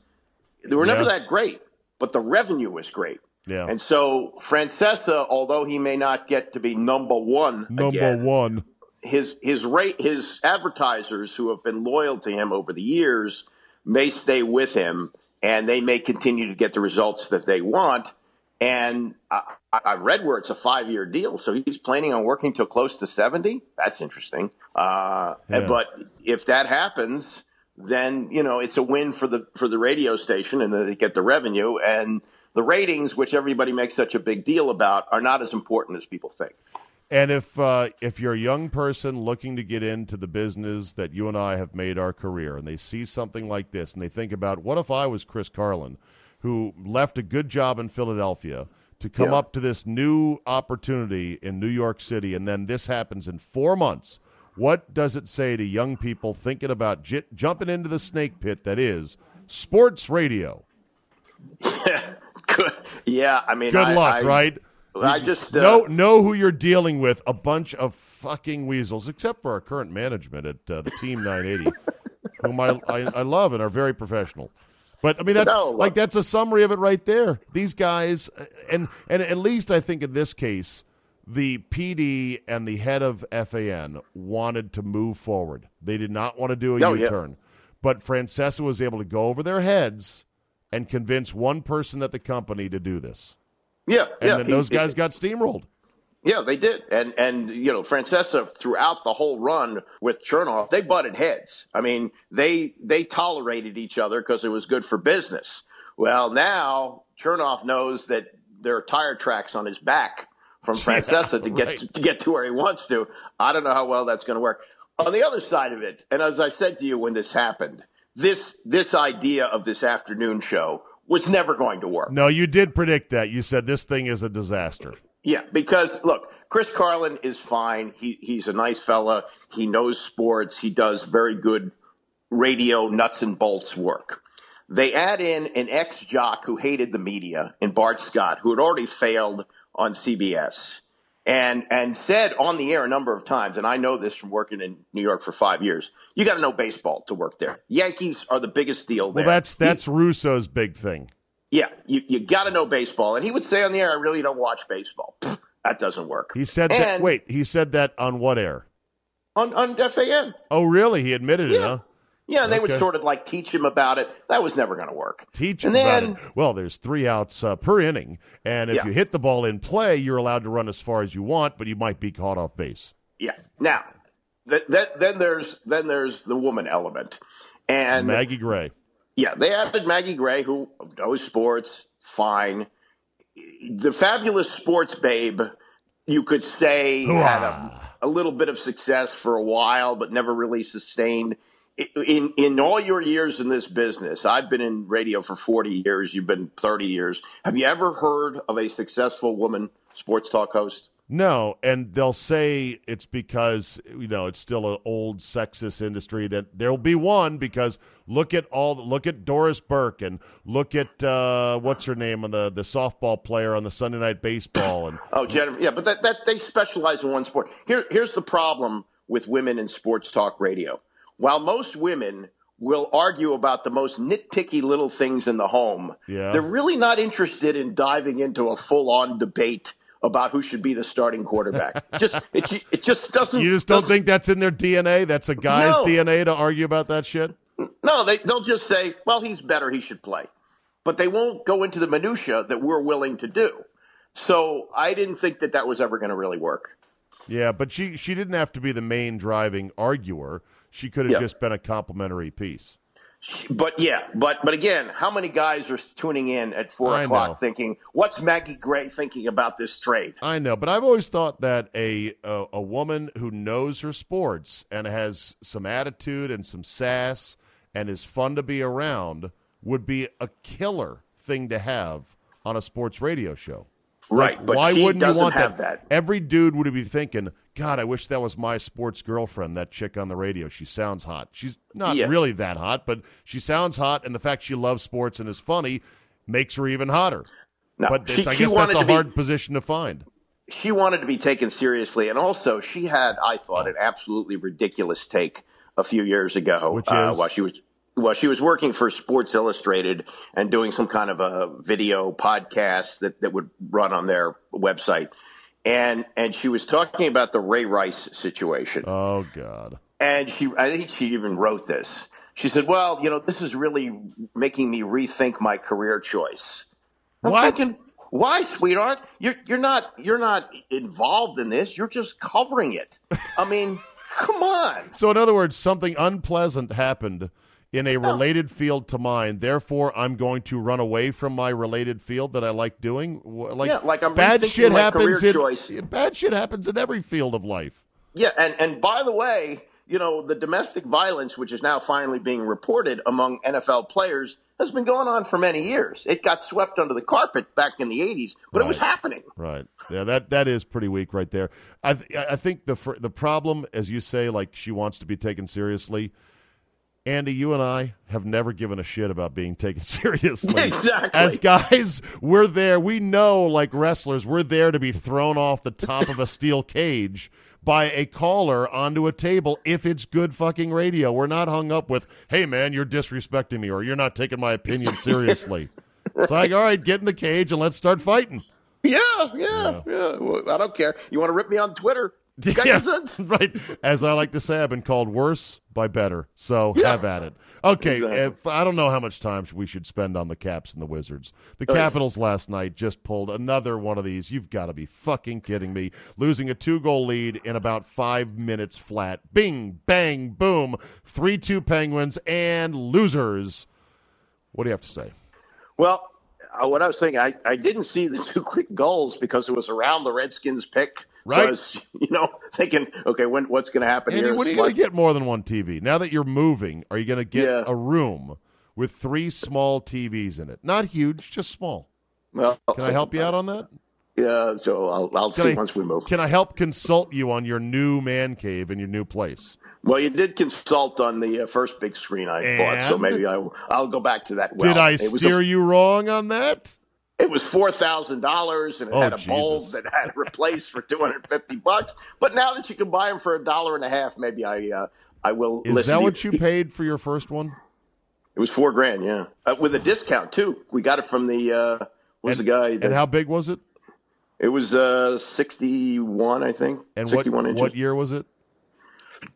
they were never Yeah. that great, but the revenue was great. Yeah. And so Francesa, although he may not get to be number one Number again, one. his his rate his advertisers who have been loyal to him over the years may stay with him and they may continue to get the results that they want. And I, I read where it's a five year deal, so he's planning on working till close to seventy. That's interesting. Uh, Yeah. But if that happens, then you know it's a win for the for the radio station, and then they get the revenue and the ratings, which everybody makes such a big deal about, are not as important as people think. And if uh, if you're a young person looking to get into the business that you and I have made our career, and they see something like this, and they think about what if I was Chris Carlin, who left a good job in Philadelphia to come Yeah. up to this new opportunity in New York City, and then this happens in four months. What does it say to young people thinking about j- jumping into the snake pit that is sports radio? Good. Yeah, I mean, Good I- luck, I- right? I just uh, know know who you're dealing with. A bunch of fucking weasels, except for our current management at uh, the Team 980, whom I, I I love and are very professional. But I mean, that's No, like that's a summary of it right there. These guys, uh, and and at least I think in this case, the PD and the head of FAN wanted to move forward. They did not want to do a oh, U-turn. but Francesa was able to go over their heads and convince one person at the company to do this. yeah, And yeah. then he- those he- guys got steamrolled. Yeah, they did, and and you know, Francesa throughout the whole run with Chernoff, they butted heads. I mean, they they tolerated each other because it was good for business. Well, now Chernoff knows that there are tire tracks on his back from Francesa to get right. to get to where he wants to. I don't know how well that's going to work. On the other side of it, and as I said to you when this happened, this this idea of this afternoon show was never going to work. No, you did predict that. You said this thing is a disaster. Yeah, because look, Chris Carlin is fine. He he's a nice fella. He knows sports. He does very good radio nuts and bolts work. They add in an ex jock who hated the media in Bart Scott, who had already failed on CBS, and and said on the air a number of times, and I know this from working in New York for five years. You got to know baseball to work there. Yankees are the biggest deal there. Well, that's He- that's Russo's big thing. Yeah, you, you got to know baseball. And he would say on the air, I really don't watch baseball. Pfft, that doesn't work. He said that. Wait, he said that on what air? On, on FAN. Oh, really? He admitted it, Yeah. huh? Yeah, and they would sort of like teach him about it. That was never going to work. Teach him and about then, it. Well, there's three outs uh, per inning, and if Yeah. you hit the ball in play, you're allowed to run as far as you want, but you might be caught off base. Yeah. Now, th- th- then there's then there's the woman element, and Maggie Gray. Yeah, they added Maggie Gray, who knows sports fine. The fabulous sports babe, you could say, had a, a little bit of success for a while, but never really sustained. In in all your years in this business, I've been in radio for forty years. You've been thirty years. Have you ever heard of a successful woman sports talk host? No, and they'll say it's because you know it's still an old sexist industry. That there'll be one because look at all look at Doris Burke and look at uh, what's her name on the the softball player on the Sunday Night Baseball and Oh, Jennifer. Yeah, but that, that they specialize in one sport. Here, here's the problem with women in sports talk radio. While most women will argue about the most nitpicky little things in the home, Yeah. they're really not interested in diving into a full-on debate about who should be the starting quarterback. just it, it just doesn't. you just don't doesn't- think that's in their DNA. That's a guy's No. DNA to argue about that shit. No, they they'll just say, "Well, he's better. He should play," but they won't go into the minutia that we're willing to do. So I didn't think that that was ever going to really work. Yeah, but she she didn't have to be the main driving arguer. She could have Yeah. just been a complimentary piece. But yeah, but but again, how many guys are tuning in at four I o'clock know. thinking, "What's Maggie Gray thinking about this trade?" I know, but I've always thought that a, a a woman who knows her sports and has some attitude and some sass and is fun to be around would be a killer thing to have on a sports radio show. Right, Like, but why she wouldn't you doesn't want have that. Every dude would be thinking, "God, I wish that was my sports girlfriend. That chick on the radio. She sounds hot. She's not Yeah. really that hot, but she sounds hot, and the fact she loves sports and is funny makes her even hotter." No, but she, I guess that's a to be, hard position to find. she wanted to be taken seriously, and also she had, I thought, an absolutely ridiculous take a few years ago, Which uh, while she was well, she was working for Sports Illustrated and doing some kind of a video podcast that, that would run on their website, and and she was talking about the Ray Rice situation. Oh God. And she, I think she even wrote this. She said, "Well, you know, this is really making me rethink my career choice." I'm What? thinking, why, sweetheart? You're you're not you're not involved in this. You're just covering it. I mean, come on. So, in other words, something unpleasant happened in a oh. related field to mine. Therefore, I'm going to run away from my related field that I like doing. Like, Yeah, like I'm bad shit happens in choice. bad shit happens in every field of life. Yeah, and and by the way, you know, the domestic violence, which is now finally being reported among NFL players, has been going on for many years. It got swept under the carpet back in the '80s, but it was happening. Right. Yeah. That that is pretty weak right there. I th- I think the the problem, as you say, like she wants to be taken seriously. Andy, you and I have never given a shit about being taken seriously. Exactly. As guys, we're there. We know, like wrestlers, we're there to be thrown off the top of a steel cage by a caller onto a table if it's good fucking radio. We're not hung up with, hey, man, you're disrespecting me or you're not taking my opinion seriously. It's like, all right, get in the cage and let's start fighting. Yeah, yeah, yeah. Well, I don't care. You want to rip me on Twitter? Yeah, right. As I like to say, I've been called worse by better. So Yeah. have at it. Okay, Exactly. if, I don't know how much time we should spend on the Caps and the Wizards. The Oh, yeah. Capitals last night just pulled another one of these. You've got to be fucking kidding me. Losing a two goal lead in about five minutes flat. Bing, bang, boom. 3 2 Penguins and losers. What do you have to say? Well, uh, what I was saying, I, I didn't see the two quick goals because it was around the Redskins pick. So Right. I was, you know, thinking, okay, when what's going to happen Andy, here? when are you going to get more than one TV? Now that you're moving, are you going to get Yeah. a room with three small TVs in it? Not huge, just small. well, Can I help you out on that? Yeah, so I'll, I'll Can see I- once we move. Can I help consult you on your new man cave in your new place? Well, you did consult on the uh, first big screen I bought, so maybe I, I'll go back to that. Well, Did I steer a, you wrong on that? It was four thousand dollars, and it Oh, had a bulb that had replaced for two hundred fifty bucks. But now that you can buy them for a dollar and a half, maybe I uh, I will. Is that to what you paid for your first one? It was four grand, yeah, uh, with a discount too. We got it from the uh, was the guy? that- And how big was it? it was uh, sixty-one, I think. And what, inches. what year was it?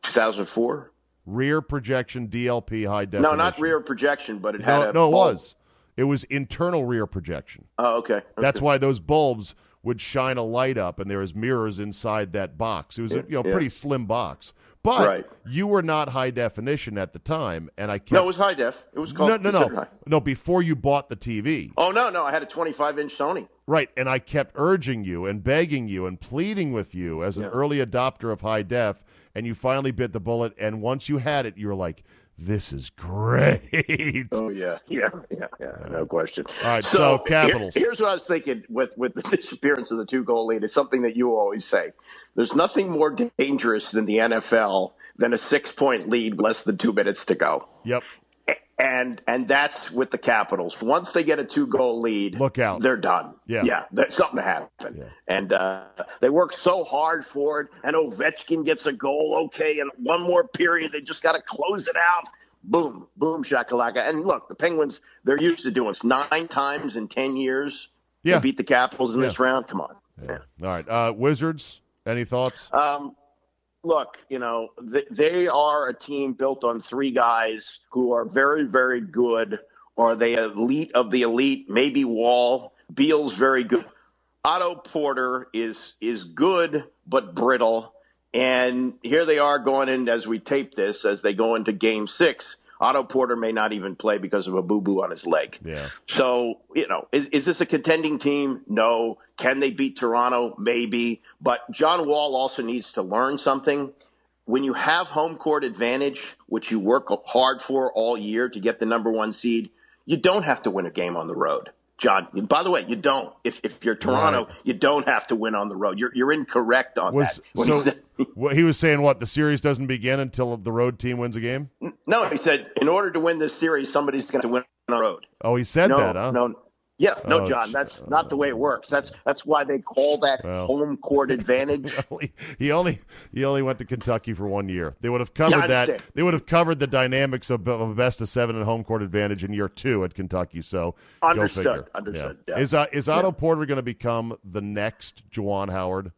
Two thousand four. Rear projection DLP high definition. No, not rear projection, but it had No, a no, it bulb. was. It was internal rear projection. Oh, okay. That's why those bulbs would shine a light up, and there was mirrors inside that box. It was a you know Yeah. pretty slim box, but Right. you were not high definition at the time, and I kept No, it was high def. It was called no no no no before you bought the TV, Oh no, no, I had a twenty-five inch Sony. right? And I kept urging you and begging you and pleading with you as an Yeah. early adopter of high def, and you finally bit the bullet. And once you had it, you were like, This is great. Oh yeah, yeah, yeah, yeah. No question. All right, so, Capitals. here- here's what I was thinking with with the disappearance of the two goal lead. It's something that you always say. There's nothing more dangerous than the NFL than a six point lead, less than two minutes to go. Yep. And and that's with the Capitals. Once they get a two goal lead, Look out. They're done. Yeah. yeah. Something to happen. Yeah. And uh, they work so hard for it. And Ovechkin gets a goal. Okay, and one more period. They just got to close it out. Boom, boom, shakalaka. And look, the Penguins. They're used to doing this nine times in ten years. Yeah. to beat the Capitals in Yeah. this round. Come on. All right. Uh, Wizards, any thoughts? Um, look, you know, th- they are a team built on three guys who are very, very good. Are they elite of the elite? Maybe Wall. Beal's very good. Otto Porter is is good but brittle. And here they are going in as we tape this, as they go into Game Six. Otto Porter may not even play because of a boo boo on his leg. Yeah. So, you know, is, is this a contending team? No. Can they beat Toronto? Maybe. But John Wall also needs to learn something. When you have home court advantage, which you work hard for all year to get the number one seed, you don't have to win a game on the road. John, by the way, you don't. If, if you're Toronto, Right. you don't have to win on the road. You're, you're incorrect on Was that. He so? said- what he was saying? What the series doesn't begin until the road team wins a game? no, he said, in order to win this series, somebody's going to win on the road. Oh, he said no, that, huh? No, yeah, no, Oh, John. That's not the way it works. That's that's why they call that Well. home court advantage. He- only he only went to Kentucky for one year. They would have covered Yeah, that. They would have covered the dynamics of, of a best of seven and home court advantage in year two at Kentucky. So Understood, understood, Yeah. yeah. Is uh, is Otto Porter going to become the next Juwan Howard?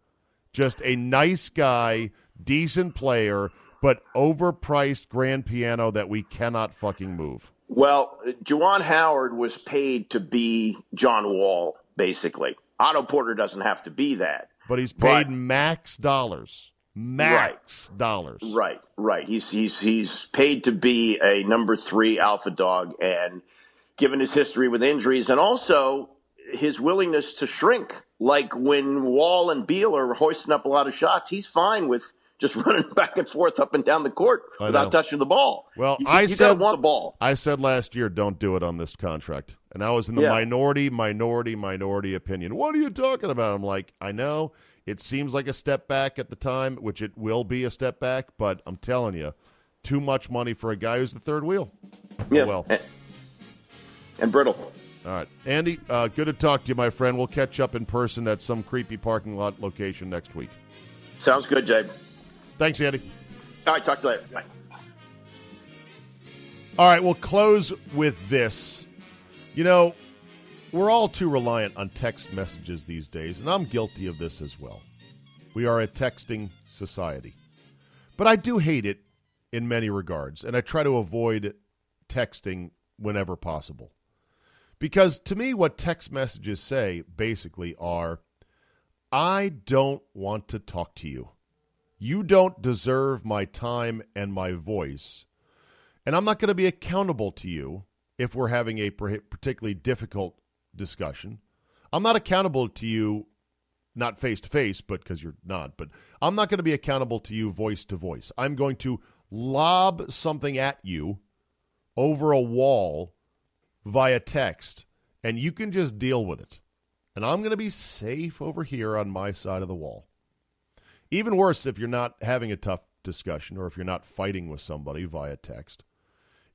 Just a nice guy, decent player, but overpriced grand piano that we cannot fucking move. Well, Juwan Howard was paid to be John Wall, basically. Otto Porter doesn't have to be that. But he's paid But- max dollars. Max dollars. Right, right. He's he's he's paid to be a number three alpha dog, and given his history with injuries, and also his willingness to shrink, like when Wall and Beal are hoisting up a lot of shots, he's fine with just running back and forth up and down the court without touching the ball. Well, you, I you said want the ball. I said last year, don't do it on this contract, and I was in the Yeah. minority, minority, minority opinion. What are you talking about? I'm like, I know it seems like a step back at the time, which it will be a step back, but I'm telling you, too much money for a guy who's the third wheel. Yeah, Oh, well. and, and brittle. All right, Andy, uh, good to talk to you, my friend. We'll catch up in person at some creepy parking lot location next week. Sounds good, Jay. Thanks, Andy. All right, talk to you later. Bye. All right, we'll close with this. You know, we're all too reliant on text messages these days, and I'm guilty of this as well. We are a texting society. But I do hate it in many regards, and I try to avoid texting whenever possible. Because to me, what text messages say basically are I don't want to talk to you. You don't deserve my time and my voice. And I'm not going to be accountable to you if we're having a particularly difficult discussion. I'm not accountable to you, not face to face, but because you're not, but I'm not going to be accountable to you voice to voice. I'm going to lob something at you over a wall via text, and you can just deal with it. And I'm going to be safe over here on my side of the wall. Even worse if you're not having a tough discussion or if you're not fighting with somebody via text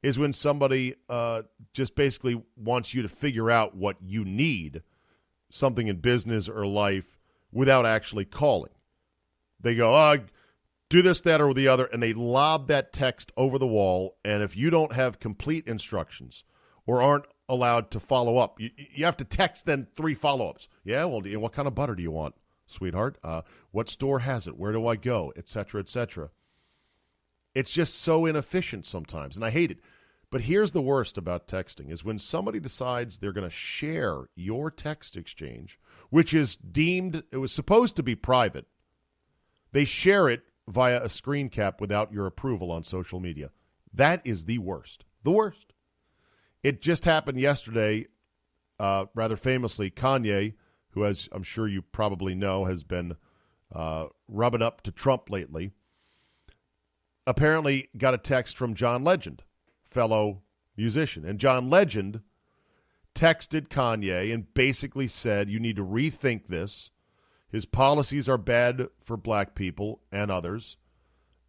is when somebody uh, just basically wants you to figure out what you need, something in business or life, without actually calling. They go, oh, do this, that, or the other, and they lob that text over the wall. And if you don't have complete instructions or aren't allowed to follow up, you, you have to text then three follow ups. Yeah, well, what kind of butter do you want, sweetheart? Uh, what store has it? Where do I go? Etc. cetera, et cetera. It's just so inefficient sometimes, and I hate it. But here's the worst about texting is when somebody decides they're going to share your text exchange, which is deemed it was supposed to be private. They share it via a screen cap without your approval on social media. That is the worst. The worst. It just happened yesterday, uh, rather famously. Kanye, who, as I'm sure you probably know, has been uh, rubbing up to Trump lately, apparently got a text from John Legend fellow musician. And John Legend texted Kanye and basically said, You need to rethink this. His policies are bad for black people and others.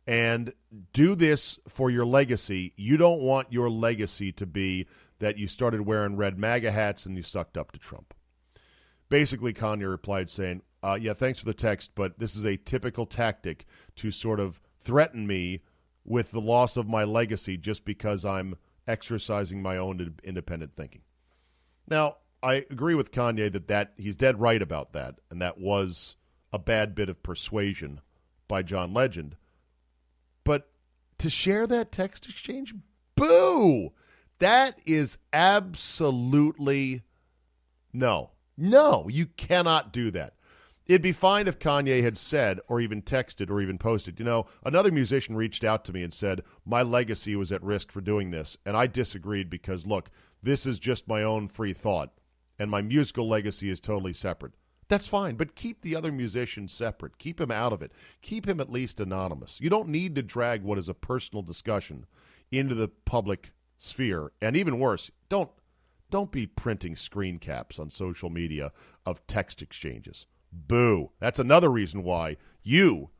And do this for your legacy. You don't want your legacy to be that you started wearing red MAGA hats and you sucked up to Trump. Basically, Kanye replied saying, uh, Yeah, thanks for the text, but this is a typical tactic to sort of threaten me with the loss of my legacy just because I'm exercising my own independent thinking. Now, I agree with Kanye that, that he's dead right about that, and that was a bad bit of persuasion by John Legend. But to share that text exchange, boo! That is absolutely no. No, you cannot do that. It'd be fine if Kanye had said, or even texted, or even posted, you know, another musician reached out to me and said, my legacy was at risk for doing this. And I disagreed because, look, this is just my own free thought, and my musical legacy is totally separate. That's fine, but keep the other musician separate. Keep him out of it. Keep him at least anonymous. You don't need to drag what is a personal discussion into the public sphere. And even worse, don't don't be printing screen caps on social media of text exchanges. Boo. That's another reason why you,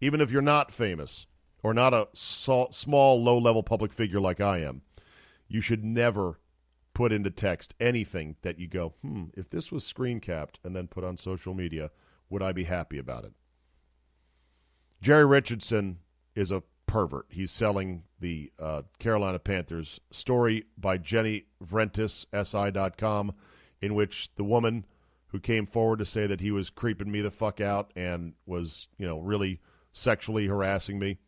even if you're not famous or not a small, low level public figure like I am, you should never put into text anything that you go, hmm, if this was screen capped and then put on social media, would I be happy about it? Jerry Richardson is a pervert. He's selling the uh, Carolina Panthers story by Jenny Vrentas, SI.com, in which the woman who came forward to say that he was creeping me the fuck out and was, you know, really sexually harassing me.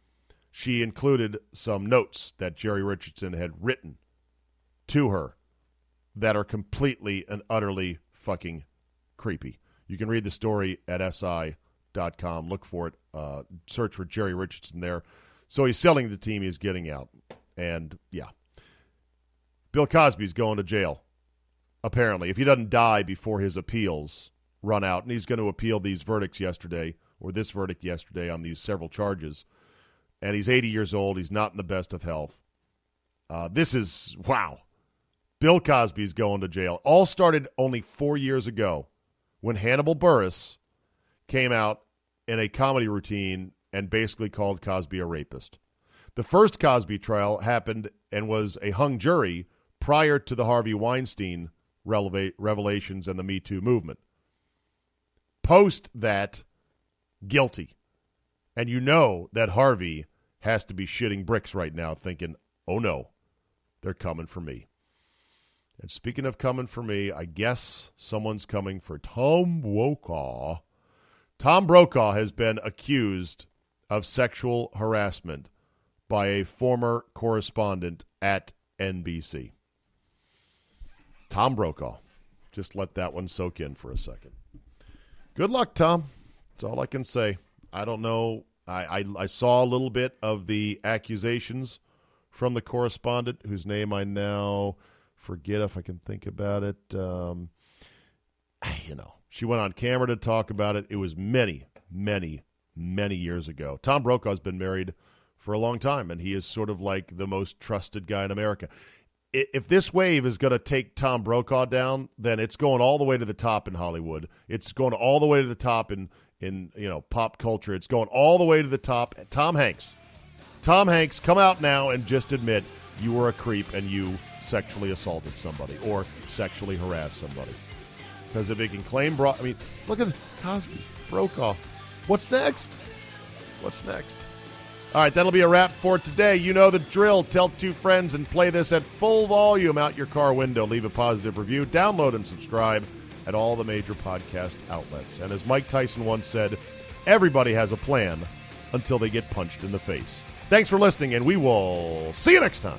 She included some notes that Jerry Richardson had written to her that are completely and utterly fucking creepy. You can read the story at si.com. Look for it. Uh, search for Jerry Richardson there. So he's selling the team he's getting out. And yeah. Bill Cosby's going to jail apparently, if he doesn't die before his appeals run out, and he's going to appeal these verdicts yesterday, or this verdict yesterday on these several charges, and he's 80 years old, he's not in the best of health. Uh, this is, wow. Bill Cosby's going to jail. All started only four years ago when Hannibal Buress came out in a comedy routine and basically called Cosby a rapist. The first Cosby trial happened and was a hung jury prior to the Harvey Weinstein revelations and the Me Too movement. Post that, guilty. And you know that Harvey has to be shitting bricks right now, thinking, oh no, they're coming for me. And speaking of coming for me, I guess someone's coming for Tom Brokaw. Tom Brokaw has been accused of sexual harassment by a former correspondent at NBC. Tom Brokaw. Just let that one soak in for a second. Good luck, Tom. That's all I can say. I don't know. I, I, I saw a little bit of the accusations from the correspondent, whose name I now forget if I can think about it. Um, you know, she went on camera to talk about it. It was many, many, many years ago. Tom Brokaw's been married for a long time, and he is sort of like the most trusted guy in America if this wave is going to take Tom Brokaw down, then it's going all the way to the top in Hollywood. It's going all the way to the top in in you know pop culture. It's going all the way to the top. Tom Hanks, Tom Hanks, come out now and just admit you were a creep and you sexually assaulted somebody or sexually harassed somebody. Because if he can claim, bro- I mean, look at Cosby, Brokaw. What's next? What's next? All right, that'll be a wrap for today. You know the drill. Tell two friends and play this at full volume out your car window. Leave a positive review. Download and subscribe at all the major podcast outlets. And as Mike Tyson once said, everybody has a plan until they get punched in the face. Thanks for listening, and we will see you next time.